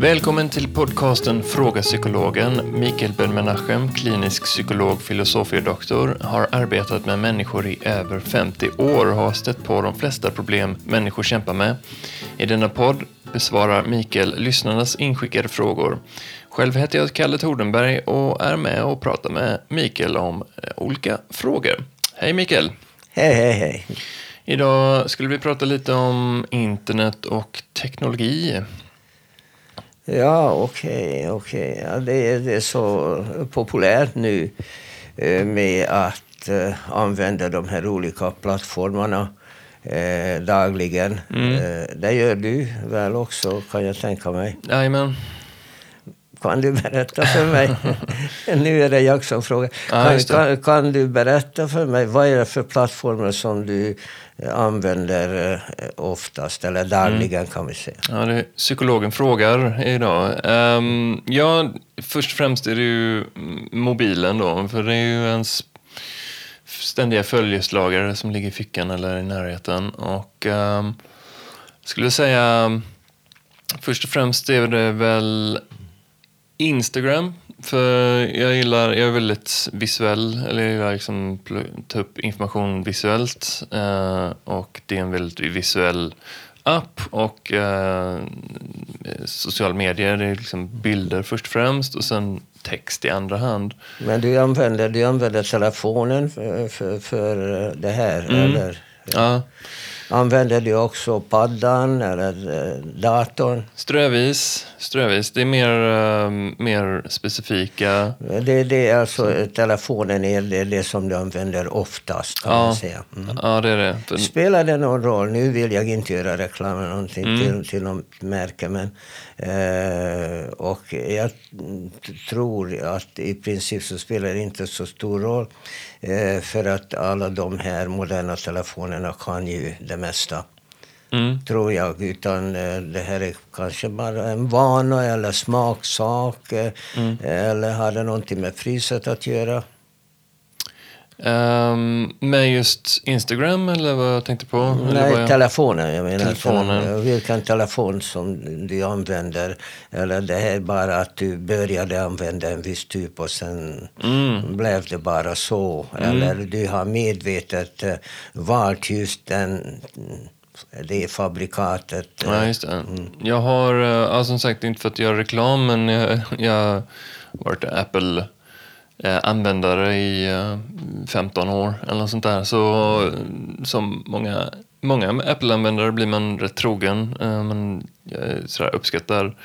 Välkommen till podcasten Fråga Psykologen. Mikael Ben-Menachem, klinisk psykolog, filosofiedoktor, har arbetat med människor i över 50 år och har stött på de flesta problem människor kämpar med. I denna podd besvarar Mikael lyssnarnas inskickade frågor. Själv heter jag Kalle Tordenberg och är med och pratar med Mikael om eh, olika frågor. Hej Mikael! Hej, hej, hej. Idag skulle vi prata lite om internet och teknologi. Ja, okej, okej. Ja, det, är- det är så populärt nu eh, med att eh, använda de här olika plattformarna eh, dagligen. Eh, det gör du väl också, kan jag tänka mig. Jajamän. Kan du berätta för mig? nu är det jag som frågar. Kan, kan, kan du berätta för mig, vad är det för plattformar som du eh, använder eh, oftast, eller dagligen kan vi säga? Ja, det psykologen frågar idag. Um, ja, först och främst är det ju mobilen då, för det är ju ens ständiga följeslagare som ligger i fickan eller i närheten. Och um, skulle säga, först och främst är det väl Instagram. För jag gillar, jag är väldigt visuell, eller jag gillar liksom ta upp information visuellt. Eh, och det är en väldigt visuell app och eh, social medier, det är liksom bilder först och främst och sen text i andra hand. Men du använder, du använder telefonen för, för, för det här, eller? Ja, Använder du också paddan eller eh, datorn? strövis, strövis. Det är mer, eh, mer specifika. Det, det är alltså telefonen är det, det som du använder oftast kan Ja. man säga. Mm. Ja, det är det. Spelar det någon roll? Nu vill jag inte göra reklam eller någonting Mm. till, till något märke men eh, och jag tror att i princip så spelar det inte så stor roll eh, för att alla de här moderna telefonerna kan ju det mesta. mm. tror jag. Utan eh, det här är kanske bara en vana eller smaksak. eh, Mm. Eller har det någonting med priset att göra? Ehm, med just Instagram eller vad jag tänkte på? Nej, jag... telefonen. Jag menar, Telefonen. tele- vilken telefon som du använder. Eller det är bara att du började använda en viss typ och sen Mm. blev det bara så. Eller du har medvetet eh, valt just den, det fabrikatet. Ja, just det. Jag har, ja, som sagt, inte för att göra reklam, men jag, jag har varit Eh, användare i eh, 15 år eller något sånt där. Så som många, många Apple-användare blir man rätt trogen. Eh, man jag sådär, uppskattar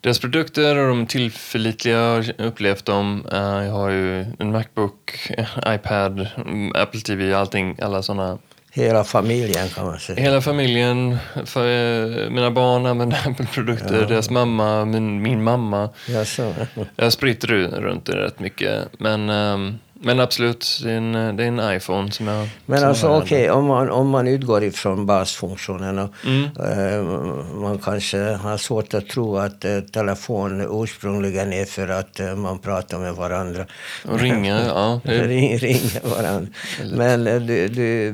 deras produkter och de är tillförlitliga. Jag har upplevt dem. Jag har ju en Macbook, iPad, Apple TV, allting, alla sådana Hela familjen kan man säga. Hela familjen, för, eh, mina barn använder Apple-produkter, deras mamma, min, min mamma. Ja, så. Jag spritter ru- runt det rätt mycket. Men, ehm, men absolut, det är, en, det är en iPhone som jag... Men som alltså okej, om, man, om man utgår ifrån basfunktionerna. Mm. Eh, man kanske har svårt att tro att eh, telefon ursprungligen är för att eh, man pratar med varandra. Och ringa, ja. Det, Ring, ringa varandra. Men eh, du, du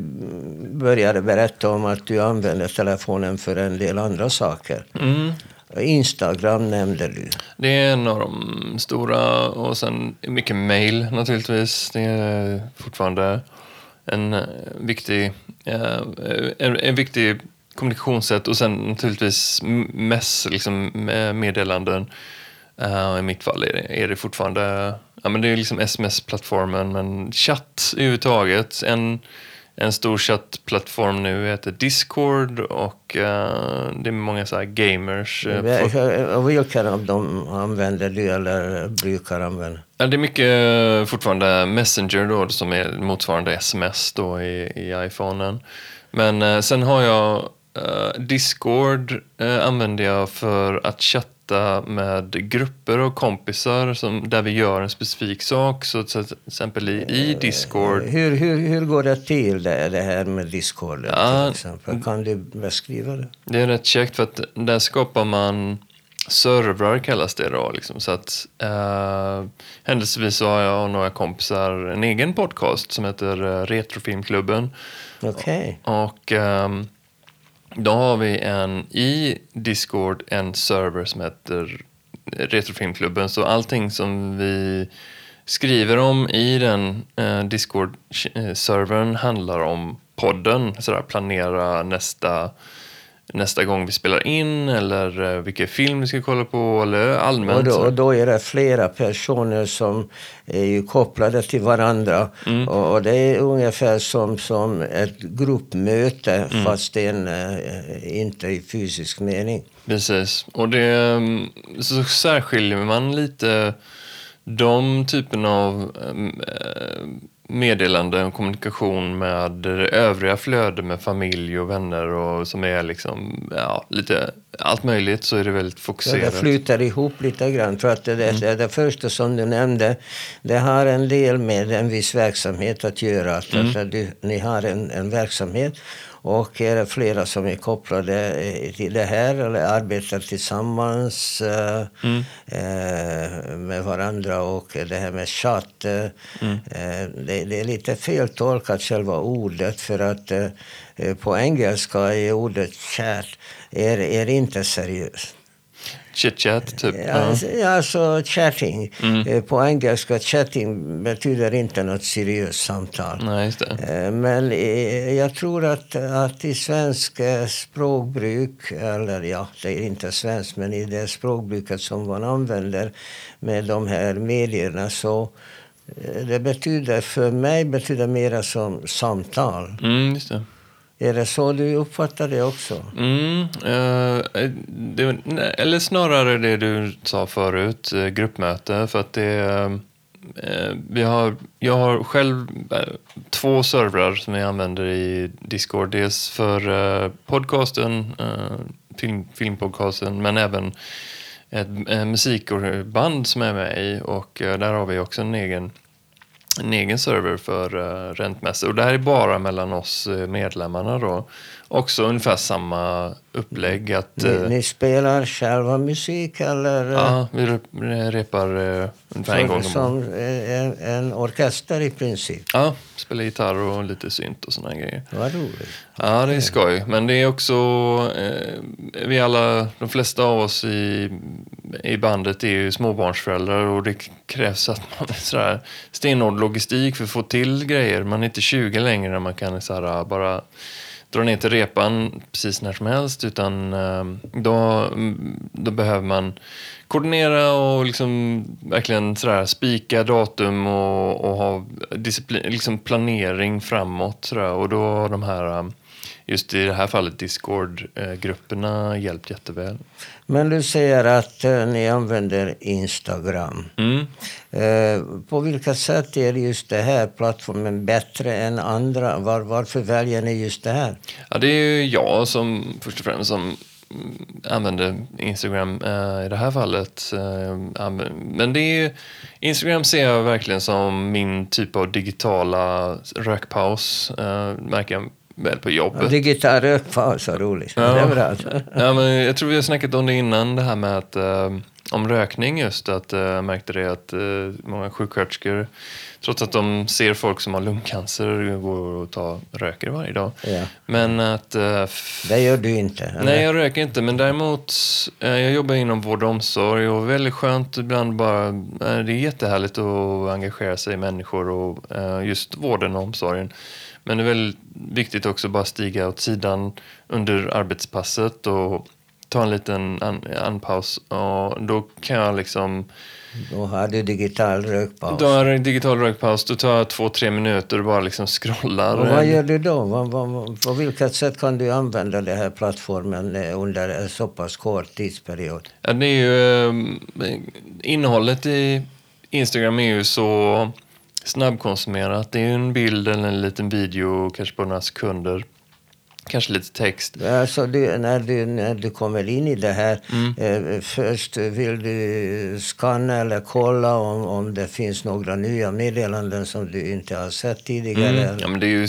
började berätta om att du använder telefonen för en del andra saker. mm, Instagram nämnde du. det är en av de stora och sen mycket mail naturligtvis. Det är fortfarande en eh, viktig, eh, en, en viktig kommunikationssätt och sen naturligtvis mess, liksom eh, meddelanden. I mitt fall är det, är det fortfarande ja, men det är liksom sms-plattformen, men chatt överhuvudtaget. En, en stor chattplattform nu heter Discord och eh, det är många så här gamers. Och Vilken av dem använder du eller brukar använda? Ja, det är mycket eh, fortfarande Messenger då, som är motsvarande sms då i, i iPhonen. Men eh, sen har jag Discord använder jag för att chatta med grupper och kompisar som, där vi gör en specifik sak. Så till exempel i, i Discord Hur, hur, hur går det till det, det här med Discord Ja, till exempel? Kan du beskriva det? Det är rätt käckt för att där skapar man servrar kallas det då. Liksom. Så att eh, händelsevis så har jag och några kompisar en egen podcast som heter eh, Retrofilmklubben. Okej. Och ehm, då har vi en i Discord en server som heter Retrofilmklubben. Så allting som vi skriver om i den eh, Discord-servern handlar om podden. Sådär, planera nästa nästa gång vi spelar in eller eh, vilken film vi ska kolla på eller allmänt. Och då, och då är det flera personer som är ju kopplade till varandra. Mm. Och, och, det är ungefär som, som ett gruppmöte mm. fast det är inte i fysisk mening. Precis. Och det mm, så särskiljer man lite de typerna av äh, meddelande och kommunikation med övriga flödet med familj och vänner och som är liksom, ja, lite allt möjligt så är det väldigt fokuserat. Ja, det flyter ihop lite grann. För att det, det, mm. det första som du nämnde, det har en del med en viss verksamhet att göra. Att, mm. att du, ni har en, en verksamhet och är det flera som är kopplade eh, till det här eller arbetar tillsammans eh, mm. eh, med varandra och det här med chatt. Mm. det, det, är lite feltolkat själva ordet för att på engelska är ordet chat är, är inte seriöst. Chit-chat, typ? Ja, ja. alltså chatting. Mm. Eh, på engelska, chatting betyder inte något seriöst samtal. Nej. Eh, men eh, jag tror att, att i svensk språkbruk, eller ja, det är inte svenskt, men i det språkbruket som man använder med de här medierna så det betyder, för mig betyder mera som samtal. Mm. Är det så du uppfattar det också? Mm, eh, det, eller snarare det du sa förut, eh, gruppmöte. För att det, eh, eh, vi har, jag har själv eh, två servrar som jag använder i Discord. Dels för eh, podcasten, eh, film, filmpodcasten, men även ett eh, musikband som är med i. Och där har vi också en egen en egen server för eh, uh, rentmässor. Och det här är bara mellan oss eh, medlemmarna då. Också ungefär samma upplägg. Att, ni, uh, ni spelar själva musik eller? Ja, vi repar uh, ungefär en gång Som en, en orkester i princip? Ja, spelar gitarr och lite synt och sådana grejer. Vad roligt. Ja, det är skoj. Men det är också, vi alla, de flesta av oss i i bandet är ju småbarnsföräldrar och det krävs att man är sådär stenhård logistik för att få till grejer. Man är inte 20 längre när man kan sådär bara dra ner till repan precis när som helst utan eh, då, då behöver man koordinera och liksom verkligen sådär spika datum och, och ha disciplin, liksom planering framåt. Sådär. Och då har de här ehm, just i det här fallet Discord-grupperna hjälpt jätteväl. Men du säger att uh, ni använder Instagram. Mm. Uh, på vilka sätt är just det här plattformen bättre än andra? Var, varför väljer ni just det här? Ja, det är jag som först och främst som använder Instagram uh, i det här fallet. men det är, Instagram ser jag verkligen som min typ av digitala rökpaus. märker jag väl på jobbet. Ja, digital rökpaus, vad roligt. Ja. Det är bra. ja, men jag tror vi har snackat om det innan, det här med att, uh, om rökning just. Att, uh, jag märkte det att uh, många sjuksköterskor, trots att de ser folk som har lungcancer, går och tar röker varje dag. Ja. Men att... Uh, det gör du inte? Eller? Nej, jag röker inte. Men däremot, jag jobbar inom vård och omsorg och väldigt skönt ibland bara... det är jättehärligt att engagera sig i människor och just vården och omsorgen. Men det är väldigt viktigt också att bara stiga åt sidan under arbetspasset och ta en liten anpaus. Och då kan jag liksom... Då har du digital rökpaus. Då har jag digital rökpaus. Då tar jag två, tre minuter och bara liksom scrollar. Och vad gör du då? Vad, vad, på vilket sätt kan du använda den här plattformen eh, under en så pass kort tidsperiod? Ja, det är ju, eh, innehållet i Instagram är ju så snabbkonsumerat. Det är en bild eller en liten video, kanske på några sekunder. Kanske lite text. Alltså du, när, du, när du kommer in i det här, mm. eh, först vill du skanna eller kolla om, om det finns några nya meddelanden som du inte har sett tidigare? Mm. Ja, men det är ju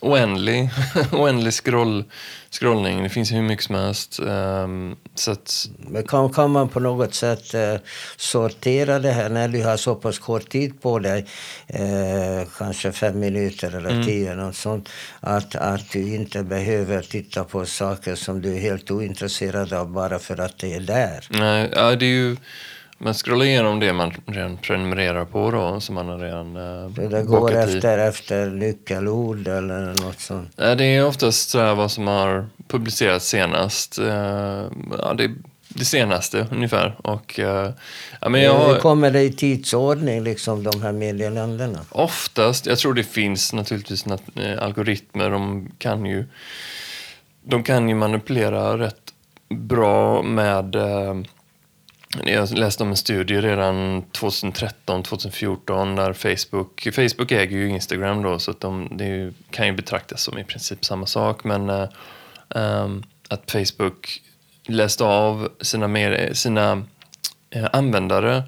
oändlig, oändlig scroll, scrollning. Det finns hur mycket som helst. Um, så att, Men kan, kan man på något sätt eh, sortera det här när du har så pass kort tid på dig, eh, kanske fem minuter eller Mm. tio, något sånt, att, att du inte behöver titta på saker som du är helt ointresserad av bara för att det är där? nej, ja, det är ju... Man scrollar igenom det man redan prenumererar på då, som man redan Så det går efter, efter nyckelord eller något sånt? Ja, Det är oftast vad som har publicerats senast. Eh, Ja, det, det senaste ungefär. Och, eh, ja, men jag Eh, har, Kommer det i tidsordning, liksom de här meddelandena? oftast, jag tror det finns naturligtvis nat- eh, algoritmer. De kan ju, de kan ju manipulera rätt bra med... Jag läste om en studie redan 2013, 2014 där Facebook... Facebook äger ju Instagram då så att de, det ju, kan ju betraktas som i princip samma sak. Men eh, ehm, att Facebook läste av sina, mer, sina eh, användare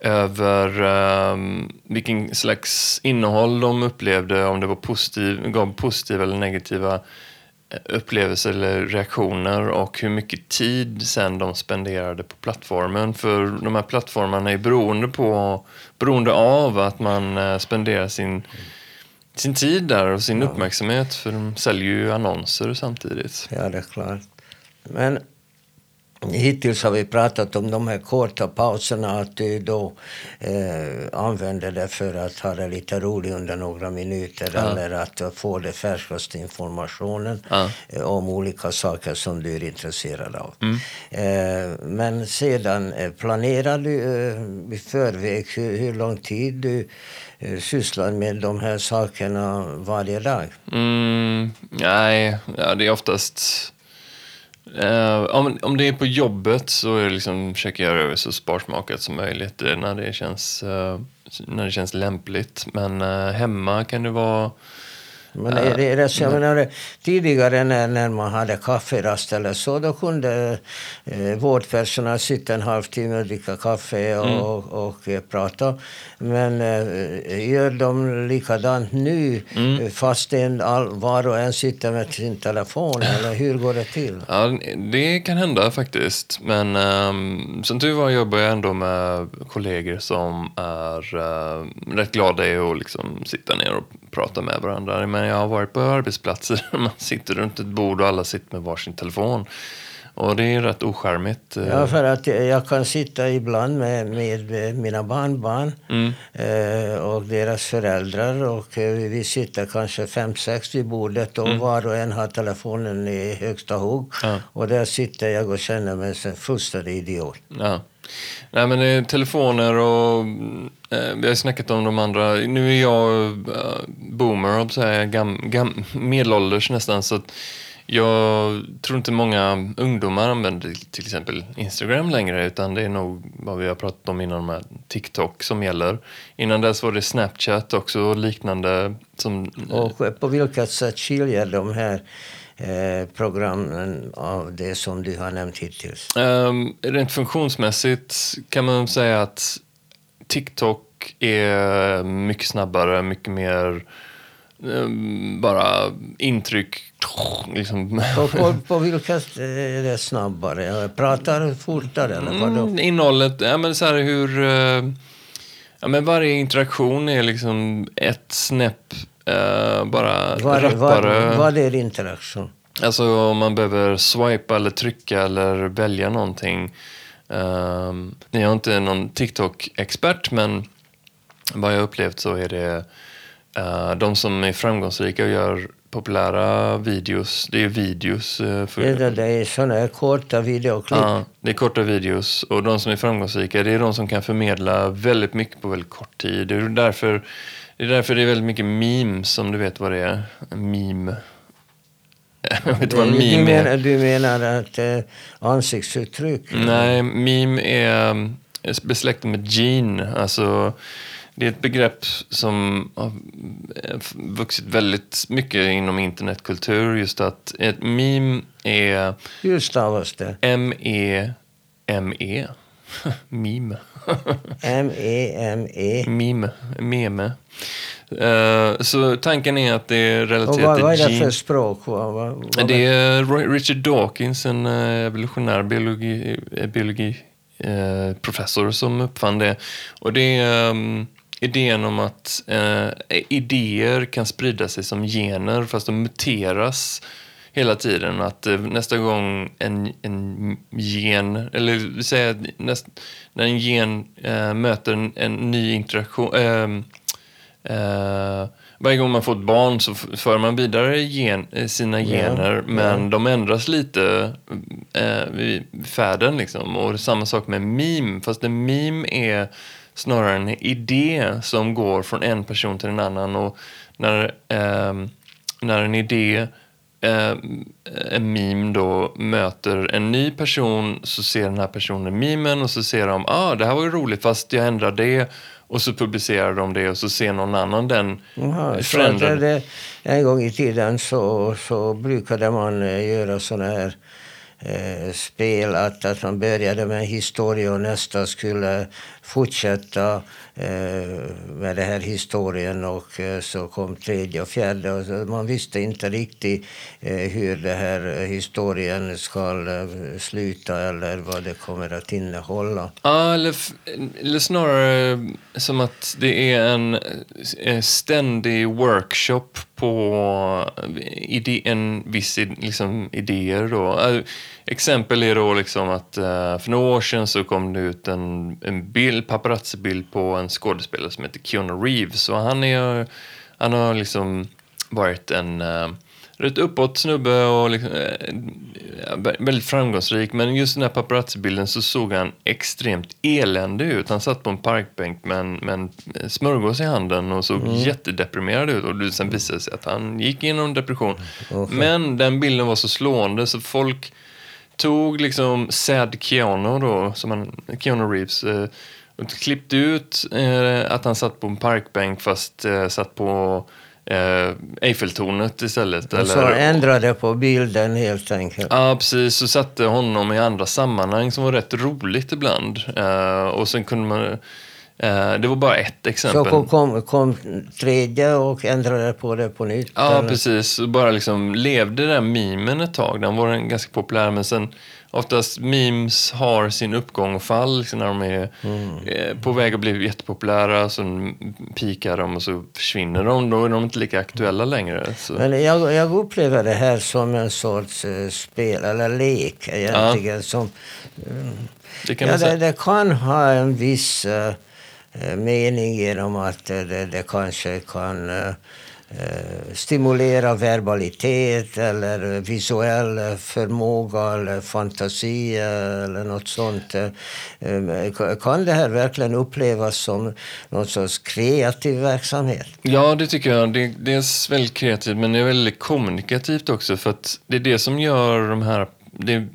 över um, vilken slags innehåll de upplevde, om det var positiv, gav positiva eller negativa upplevelser eller reaktioner och hur mycket tid sen de spenderade på plattformen. För de här plattformarna är beroende, på, beroende av att man eh, spenderar sin, sin tid där och sin uppmärksamhet för de säljer ju annonser samtidigt. Ja, det är klart. Men hittills har vi pratat om de här korta pauserna, att du då eh, använder det för att ha det lite roligt under några minuter Ja. eller att få den färskaste informationen Ja. eh, om olika saker som du är intresserad av. Mm. Eh, men sedan, eh, planerar du eh, i förväg hur, hur lång tid du sysslar med de här sakerna varje dag? Mm, nej, ja, det är oftast... Uh, om, om det är på jobbet så är det liksom, försöker jag göra det så sparsmakat som möjligt eh, när det känns, uh, när det känns lämpligt. Men uh, hemma kan det vara... Men är det, är det, jag menar, tidigare när, när man hade kafferast eller så, då kunde eh, vårdpersonal sitta en halvtimme och dricka kaffe och, och, och eh, prata. Men eh, gör de likadant nu, mm. fastän all, var och en sitter med sin telefon? Eller hur går det till? Ja, det kan hända faktiskt. Men um, som tur var jobbar jag ändå med kollegor som är uh, rätt glada i att liksom sitta ner och prata med varandra. Men jag har varit på arbetsplatser man sitter runt ett bord och alla sitter med varsin telefon. Och det är rätt ocharmigt. eh. Ja, för att jag kan sitta ibland med, med mina barnbarn Mm. eh, och deras föräldrar och eh, vi sitter kanske fem, sex vid bordet och var och en har telefonen i högsta hugg. Mm. Ja. Och där sitter jag och känner mig som en fullständig idiot. Ja. Nej, men det är telefoner och eh, vi har snackat om de andra. Nu är jag eh, boomer, så här, gam, gam, medelålders nästan. Så att jag tror inte många ungdomar använder till exempel Instagram längre. Utan det är nog vad vi har pratat om innan, de här TikTok som gäller. Innan dess var det Snapchat också och liknande. Som, Och på vilket sätt skiljer de här eh, programmen av det som du har nämnt hittills? Um, rent funktionsmässigt kan man säga att TikTok är mycket snabbare, mycket mer ehm, bara intryck. Liksom. På, på, på vilket är det snabbare? Pratar fortare eller vadå? Mm, innehållet, ja, men så här hur... eh, ja, men varje interaktion är liksom ett snäpp eh, bara Vad, rappare. vad, är interaktion? Alltså om man behöver swipa eller trycka eller välja någonting. Um, jag är inte någon TikTok-expert men vad jag upplevt så är det eh, de som är framgångsrika och gör populära videos. Det är videos. eh, för, Det, det, det är såna här korta videoklipp. Ja, det är korta videos och de som är framgångsrika det är de som kan förmedla väldigt mycket på väldigt kort tid. Det är därför det är, därför det är väldigt mycket memes om du vet vad det är. En meme. Jag vet vad en du, meme är. menar, du menar att eh, ansiktsuttryck? Nej, meme är um, besläktat med gene. Alltså, det är ett begrepp som har eh, vuxit väldigt mycket inom internetkultur. Just att ett meme är Hur stavas det? M-E-M-E. Meme. M-E-M-E. Meme. Meme. Eh, så tanken är att det är relaterat vad, vad är till det för språk? Vad, vad, Det är Richard Dawkins, en eh, evolutionär biologi, eh, biologi eh, professor som uppfann det. Och det är um, idén om att eh, idéer kan sprida sig som gener fast de muteras hela tiden. Att eh, nästa gång en, en gen, eller vi säger att näst, när en gen eh, möter en, en ny interaktion, ehm, Eh, varje gång man får ett barn så för man vidare gen, eh, sina gener, men ja. de ändras lite eh, vid färden. Liksom. Och samma sak med meme, fast en meme är snarare en idé som går från en person till en annan. Och när, ehm, när en idé eh, en meme då möter en ny person så ser den här personen memen och så ser de ah det här var ju roligt fast jag ändrar det och så publicerar de det och så ser någon annan den förändrade. det, en gång i tiden så, så brukade man eh, göra såna här eh, spel att, att man började med en historia och nästa skulle fortsätta eh, med den här historien och eh, så kom tredje och fjärde. Och så man visste inte riktigt eh, hur den här historien ska eh, sluta eller vad det kommer att innehålla. Ja, eller, eller snarare som att det är en, eh, ständig workshop på eh, ide, en viss id- liksom, idéer. Då. Alltså, Eh, Exempel är då liksom att eh, för några år sedan så kom det ut en, en bild, paparazzi-bild på en skådespelare som heter Keanu Reeves. Och han, är, han har liksom varit en uh, rätt uppåt snubbe och liksom, eh, väldigt framgångsrik. Men just den här paparazzi-bilden så såg han extremt eländig ut. Han satt på en parkbänk med en, med en smörgås i handen och såg jättedeprimerad ut. Och sen visade det sig att han gick igenom en depression. Men den bilden var så slående så folk tog liksom Sad Keanu då, som han, Keanu Reeves, eh, och klippte ut eh, att han satt på en parkbänk fast eh, satt på eh, Eiffeltornet istället. Och så ändrade på bilden helt enkelt. Ja, precis. Så satte honom i andra sammanhang som var rätt roligt ibland. Eh, och sen kunde man... eh, det var bara ett Så exempel. kom, kom, kom tredje och ändrade på det på nytt? Ja, eller? precis. Bara liksom levde den memen ett tag. Den var ganska populär, men sen oftast memes har sin uppgång och fall liksom när de är eh, på väg att bli jättepopulära. Så pikar de och så försvinner de. Då är de inte lika aktuella längre. Så. Men jag, jag upplever det här som en sorts eh, spel eller lek egentligen. Som, det kan ja, det, det kan ha en viss Eh, mening genom att eh, det, det kanske kan eh, stimulera verbalitet eller visuell förmåga eller fantasi eller något sånt. Kan det här verkligen upplevas som någon sorts kreativ verksamhet? Ja, det tycker jag. Det, det är väldigt kreativt, men det är väldigt kommunikativt också. För att det är det som gör de här, det,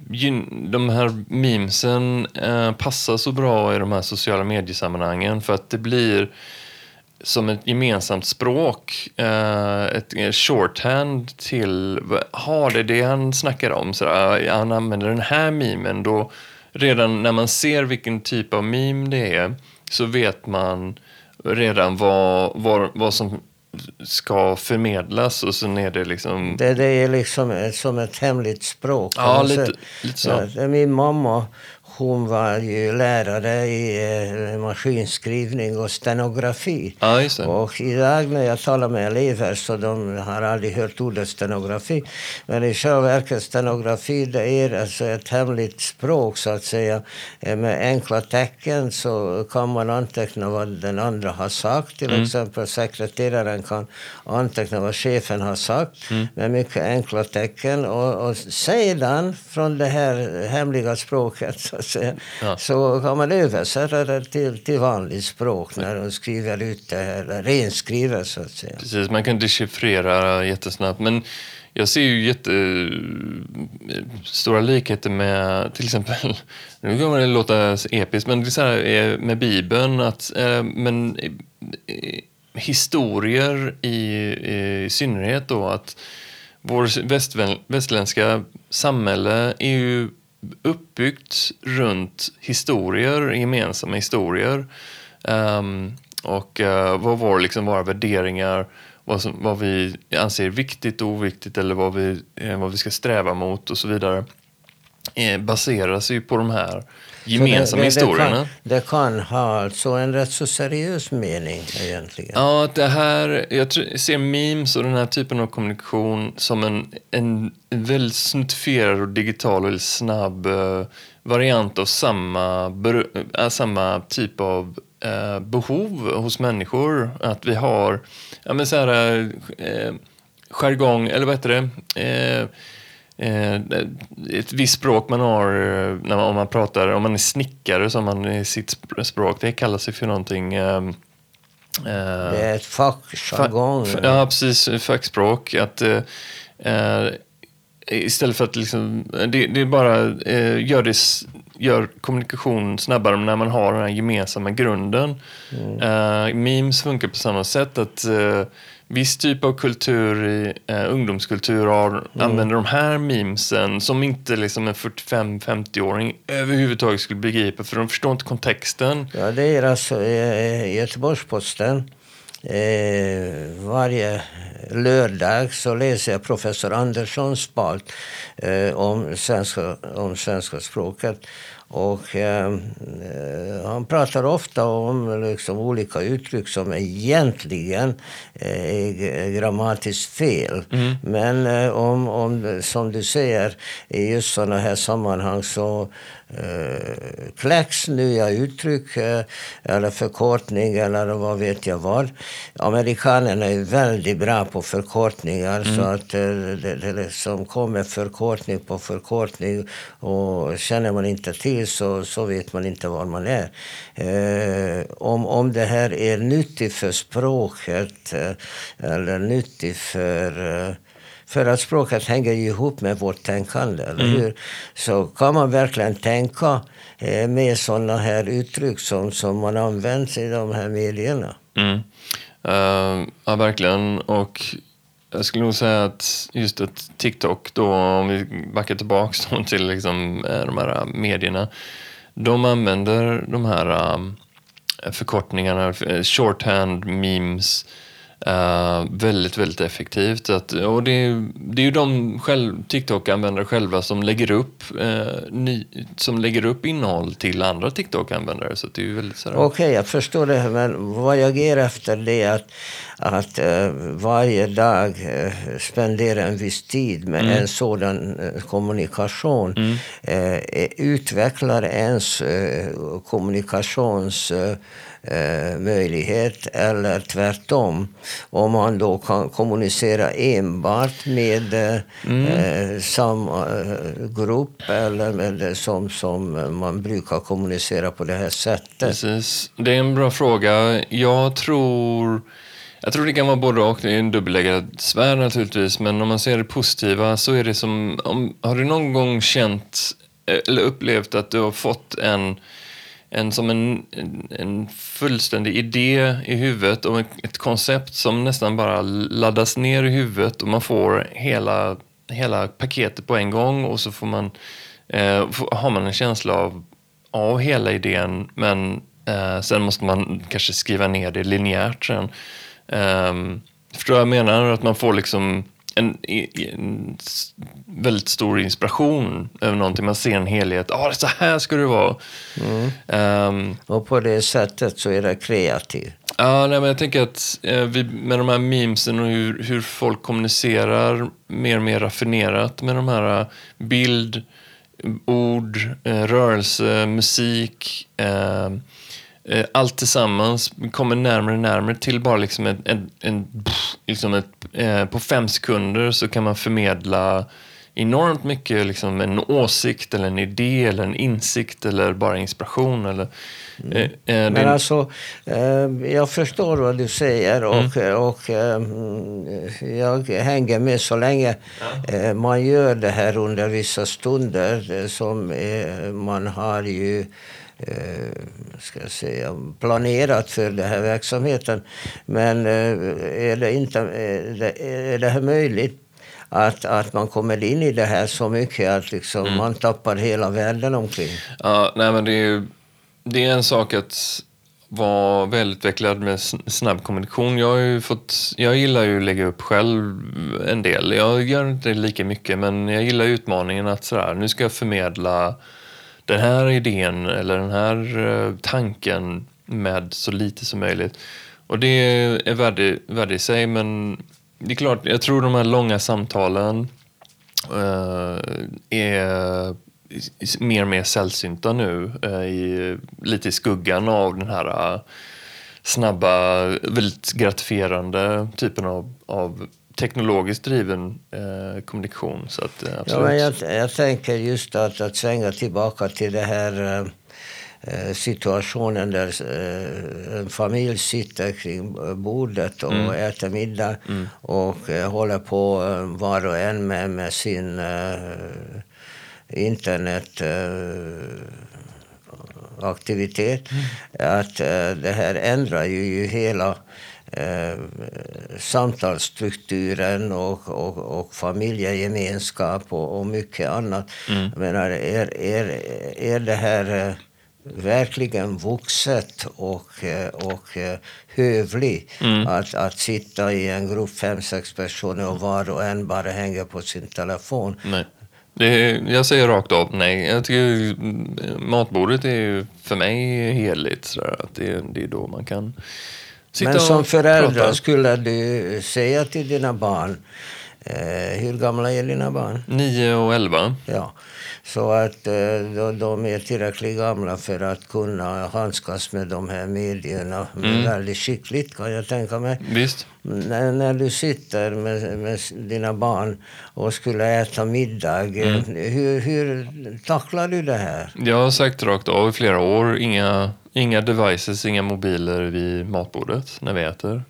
de här memesen eh, passar så bra i de här sociala mediesammanhangen. För att det blir som ett gemensamt språk, eh, ett ett shorthand till, har det det han snackar om? Så eh, han använder den här memen, då redan när man ser vilken typ av meme det är så vet man redan vad, vad, vad som ska förmedlas och sen är det liksom... Det, det är liksom som ett hemligt språk. Ja, man lite, lite så. Ja, min mamma hon var ju lärare i eh, maskinskrivning och stenografi. Ja. Och idag när jag talar med elever så de har aldrig hört ordet stenografi. Men i själva verket stenografi det är alltså ett hemligt språk så att säga. Eh, Med enkla tecken så kan man anteckna vad den andra har sagt. Till Mm. exempel sekreteraren kan anteckna vad chefen har sagt Mm. med mycket enkla tecken. Och, och sedan från det här hemliga språket så, Ja. så kan man översätta det till, till vanligt språk när de skriver ut det här, eller renskriver så att säga. Precis, man kan dechiffrera jättesnabbt. Men jag ser ju jättestora likheter med till exempel, nu kommer det låta episkt, men det är så här eh, med Bibeln att eh, men, eh, eh, historier i, i synnerhet då att vår västländska samhälle är ju uppbyggt runt historier, gemensamma historier. Um, Och uh, vad var liksom våra värderingar, vad, som, vad vi anser viktigt och oviktigt eller vad vi, eh, vad vi ska sträva mot och så vidare. Eh, baseras ju på de här gemensamma det, det, historierna. Det kan, det kan ha alltså en rätt så seriös mening egentligen. Ja, det här, jag ser memes och den här typen av kommunikation som en, en väldigt snuttifierad och digital och snabb uh, variant av samma, uh, samma typ av uh, behov hos människor. Att vi har, ja men så här, jargong, eller vad heter det? Eh, ett visst språk man har eh, när man, om man pratar, om man är snickare så har man i sitt språk, det kallas ju för någonting eh, det är ett fackjargong. Fa ja, precis. Fackspråk. Att, eh, istället för att liksom, det, det bara eh, gör, det, gör kommunikation snabbare när man har den här gemensamma grunden. Mm. Eh, memes funkar på samma sätt. att viss typ av kultur, i, eh, ungdomskultur, har, mm. använder de här memesen som inte liksom en 45-50-åring överhuvudtaget skulle begripa för de förstår inte kontexten. Ja, det är alltså eh, Göteborgs-Posten. Eh, varje lördag så läser jag professor Anderssons spalt eh, om, svenska, om svenska språket. Och eh, han pratar ofta om liksom, olika uttryck som egentligen eh, är grammatiskt fel. Mm. Men eh, om, om, som du säger, i just sådana här sammanhang så eh, kläcks nya uttryck eh, eller förkortning eller vad vet jag vad. Amerikanerna är väldigt bra på förkortningar mm. så att eh, det, det liksom kommer förkortning på förkortning och känner man inte till så, så vet man inte var man är. Eh, om, om det här är nyttigt för språket eh, eller nyttigt för för att språket hänger ihop med vårt tänkande, eller mm. hur? Så kan man verkligen tänka eh, med sådana här uttryck som, som man använder i de här medierna. Mm. Uh, ja, verkligen. Och jag skulle nog säga att just att TikTok, då, om vi backar tillbaka till liksom, eh, de här medierna, de använder de här um, förkortningarna, shorthand, memes, Uh, väldigt, väldigt effektivt. Att, och det, det är ju de själv, TikTok-användare själva som lägger, upp, uh, ny, som lägger upp innehåll till andra TikTok-användare. Så Okej, okay, jag förstår det. Men vad jag ger efter det är att, att uh, varje dag spendera en viss tid med mm. en sådan kommunikation mm. utvecklar ens kommunikations eh, möjlighet eller tvärtom. Om man då kan kommunicera enbart med eh, mm. eh, samma grupp eller med det som, som man brukar kommunicera på det här sättet. Precis. Det är en bra fråga. Jag tror... Jag tror det kan vara både och. Det är en dubbeläggad svärd naturligtvis. Men om man ser det positiva så är det som... Om, har du någon gång känt eller upplevt att du har fått en en, som en, en fullständig idé i huvudet och ett koncept som nästan bara laddas ner i huvudet och man får hela, hela paketet på en gång och så får man, eh, har man en känsla av, av hela idén men eh, sen måste man kanske skriva ner det linjärt sen. Eh, förstår jag menar? Att man får liksom en, en, väldigt stor inspiration över någonting. Man ser en helhet. Ja, ah, så här ska det vara. Mm. Um, och på det sättet så är det kreativt. Ja, nej, men jag tänker att eh, vi, med de här memesen och hur, hur folk kommunicerar mer och mer raffinerat med de här uh, bild, ord, eh, rörelse, musik. Eh, Eh, allt tillsammans kommer närmare och närmare till bara liksom en, en, en liksom ett, eh, på fem sekunder så kan man förmedla enormt mycket, liksom en åsikt eller en idé eller en insikt eller bara inspiration. Eller, mm. eh, eh Men alltså, eh, jag förstår vad du säger och, mm. och eh, jag hänger med så länge ja. man gör det här under vissa stunder som man har ju eh, ska jag säga, planerat för den här verksamheten. Men eh, är, det inte, är, det, är det här möjligt att, att man kommer in i det här så mycket att liksom mm. man tappar hela världen omkring? Ja, nej men det är, det är en sak att vara välutvecklad med snabb kommunikation. Jag, har ju fått, jag gillar ju att lägga upp själv en del. Jag gör inte lika mycket, men jag gillar utmaningen att sådär, nu ska jag förmedla den här idén eller den här eh, tanken med så lite som möjligt. Och det är värde, värde i sig, men det är klart, jag tror de här långa samtalen uh, är mer och mer sällsynta nu, uh, i, lite i skuggan av den här uh, snabba, väldigt gratifierande typen av, av teknologiskt driven eh, kommunikation. Så att, absolut. Ja, men jag, jag tänker just att, att svänga tillbaka till det här eh, Eh, situationen där eh, en familj sitter kring bordet och mm. äter middag mm. och eh, håller på var och en med, med sin internetaktivitet. Mm. Att det här ändrar ju hela eh, samtalsstrukturen och, och, och familjegemenskap och, och mycket annat. Mm. Jag menar, är, är, är det här verkligen vuxet och, eh, och eh, hövlig mm. att, att sitta i en grupp fem, sex personer och var och en bara hänger på sin telefon. Nej. Det, jag säger rakt av nej. Jag tycker matbordet är ju för mig heligt. Så att det, det är då man kan Men som förälder skulle du säga till dina barn, eh, hur gamla är dina barn? Nio och elva. Ja. Så att eh, de är tillräckligt gamla för att kunna handskas med de här medierna mm. väldigt skickligt kan jag tänka mig. Visst. När, när du sitter med, med dina barn och skulle äta middag, mm. hur, hur tacklar du det här? Jag har sagt rakt av i flera år, inga, inga devices, inga mobiler vid matbordet när vi äter.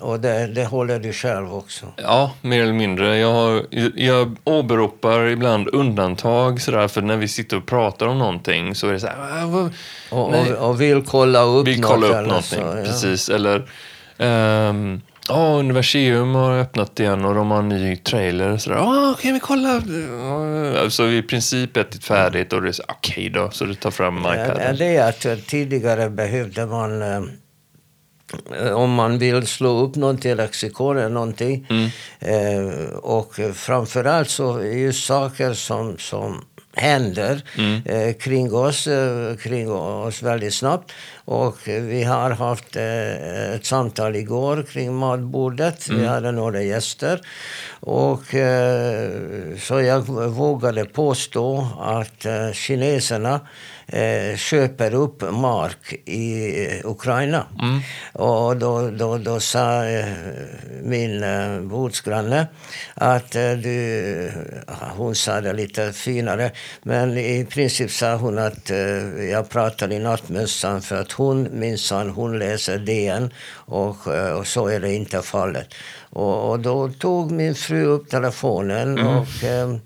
Och det, det håller du själv också? Ja, mer eller mindre. Jag, har, jag åberopar ibland undantag sådär, för när vi sitter och pratar om någonting så är det så här... Äh, och, och, och, vill kolla upp vill något? kolla upp någonting, så, ja. precis. Eller... Um, oh, Universium har öppnat igen och de har en ny trailer. Så oh, kan vi kolla? Så i princip är det färdigt och det är okej okay då, så du tar fram iPaden. Ja, det är att tidigare behövde man ehm, Eh, om man vill slå upp någonting, lexikon eller någonting. Mm. Eh, och framförallt så är ju saker som, som händer mm. eh, kring, oss, eh, kring oss väldigt snabbt. Och vi har haft eh, ett samtal igår kring matbordet. Mm. Vi hade några gäster. Och, eh, så jag vågade påstå att kineserna eh, köper upp mark i Ukraina. Mm. Och då, då, då sa min bordsgranne att du... Hon sa det lite finare, men i princip sa hon att jag pratar i nattmössan för att hon minsann, hon läser DN och, eh, och så är det inte fallet. Och, och, då tog min fru upp telefonen mm. och, eh,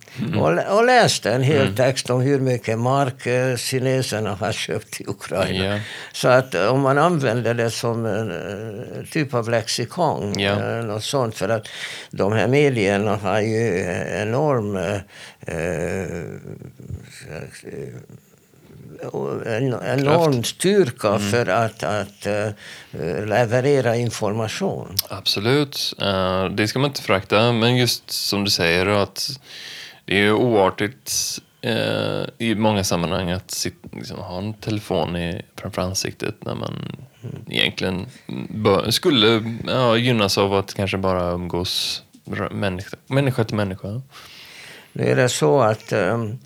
och, och, läste en hel mm. text om hur mycket mark eh, kineserna har köpt i Ukraina. Yeah. Så att om man använder det som en typ av lexikon, yeah. något sånt, för att de här medierna har ju enorm uh, en enorm styrka mm. för att, att uh, leverera information. Absolut, uh, det ska man inte förakta. Men just som du säger att det är oartigt uh, i många sammanhang att sit, liksom, ha en telefon i, framför ansiktet när man mm. egentligen bör, skulle ja, gynnas av att kanske bara umgås människa, människa till människa. Nu är det så att um, Eh,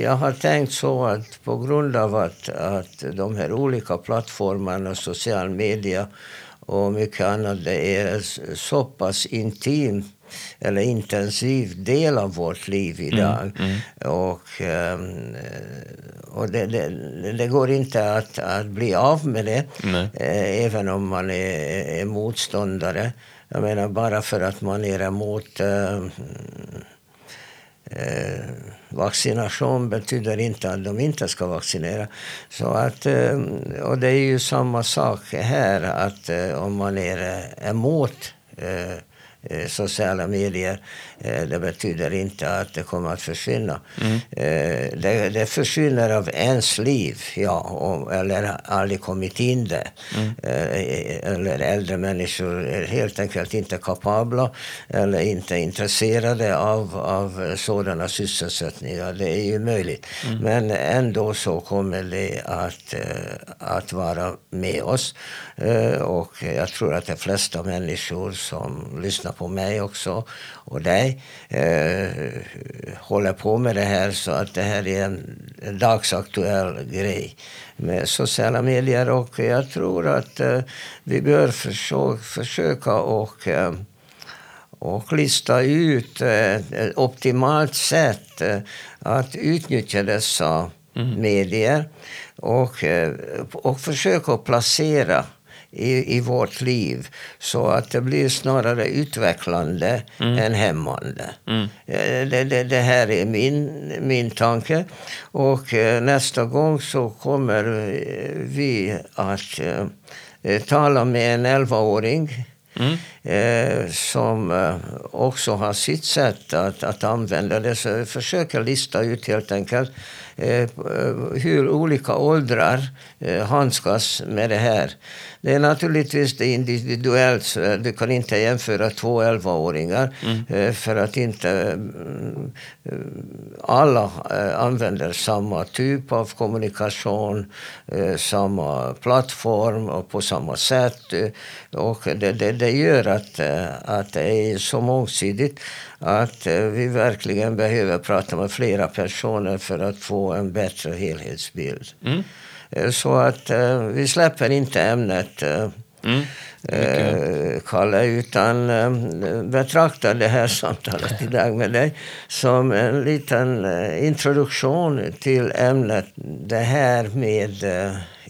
jag har tänkt så att på grund av att, att de här olika plattformarna, social media och mycket annat, det är så pass intim eller intensiv del av vårt liv idag. Mm, mm. Och, ehm, och det, det, det, går inte att, att bli av med det, Nej. Eh, även om man är, är motståndare. Jag menar, bara för att man är emot äh, Eh, vaccination betyder inte att de inte ska vaccinera. Så att, eh, och det är ju samma sak här, att eh, om man är eh, emot eh, eh, sociala medier. Eh, det betyder inte att det kommer att försvinna. Mm. Eh, det, det, försvinner av ens liv, ja, om, eller aldrig kommit in där. Mm. Eh, eller äldre människor är helt enkelt inte kapabla eller inte intresserade av, av sådana sysselsättningar. Det är ju möjligt. Mm. Men ändå så kommer det att, att vara med oss. Och jag tror att de flesta människor som lyssnar på mig också och dig eh, håller på med det här så att det här är en dagsaktuell grej med sociala medier och jag tror att eh, vi bör försöka, försöka och eh, och lista ut ett optimalt sätt eh, att utnyttja dessa mm. medier och, eh, och försöka placera i, i vårt liv. Så att det blir snarare utvecklande mm. än hämmande. Mm. Eh, det, det, det, här är min, min tanke. Och eh, nästa gång så kommer eh, vi att eh, tala med en 11-åring Mm. Eh, som också har sitt sätt att, att använda det. Så jag försöker lista ut helt enkelt hur olika åldrar eh, handskas med det här. Det är naturligtvis det individuellt. Du kan inte jämföra två 11-åringar mm. Eh, för att inte eh, alla eh, använder samma typ av kommunikation, samma plattform och på samma sätt. Och det, det, det gör att, att det är så mångsidigt att vi verkligen behöver prata med flera personer för att få en bättre helhetsbild. Mm. Eh, så att eh, vi släpper inte ämnet. Eh, mm. Okay. Kalle, utan betraktar det här samtalet idag med dig som en liten introduktion till ämnet. Det här med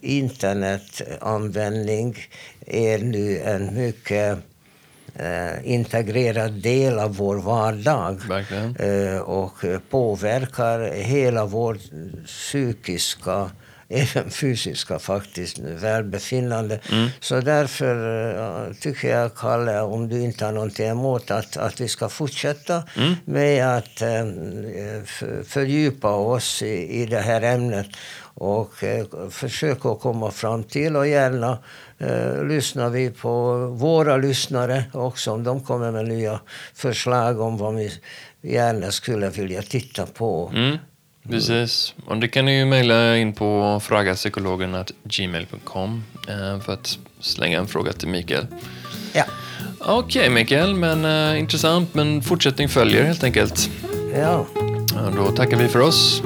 internetanvändning är nu en mycket integrerad del av vår vardag. och påverkar hela vår psykiska även fysiska faktiskt välbefinnande. Mm. Så därför uh, tycker jag, Kalle, om du inte har någonting emot att, att vi ska fortsätta mm. med att uh, fördjupa oss i, i det här ämnet och uh, försöka komma fram till och gärna uh, lyssnar vi på våra lyssnare också om de kommer med nya förslag om vad vi gärna skulle vilja titta på. Mm. Precis. Och det kan ni ju mejla in på fragapsykologen.gmail.com eh, för att slänga en fråga till Mikael. Ja. Okej okay, Mikael, men uh, intressant. Men fortsättning följer helt enkelt. Ja. Då tackar vi för oss.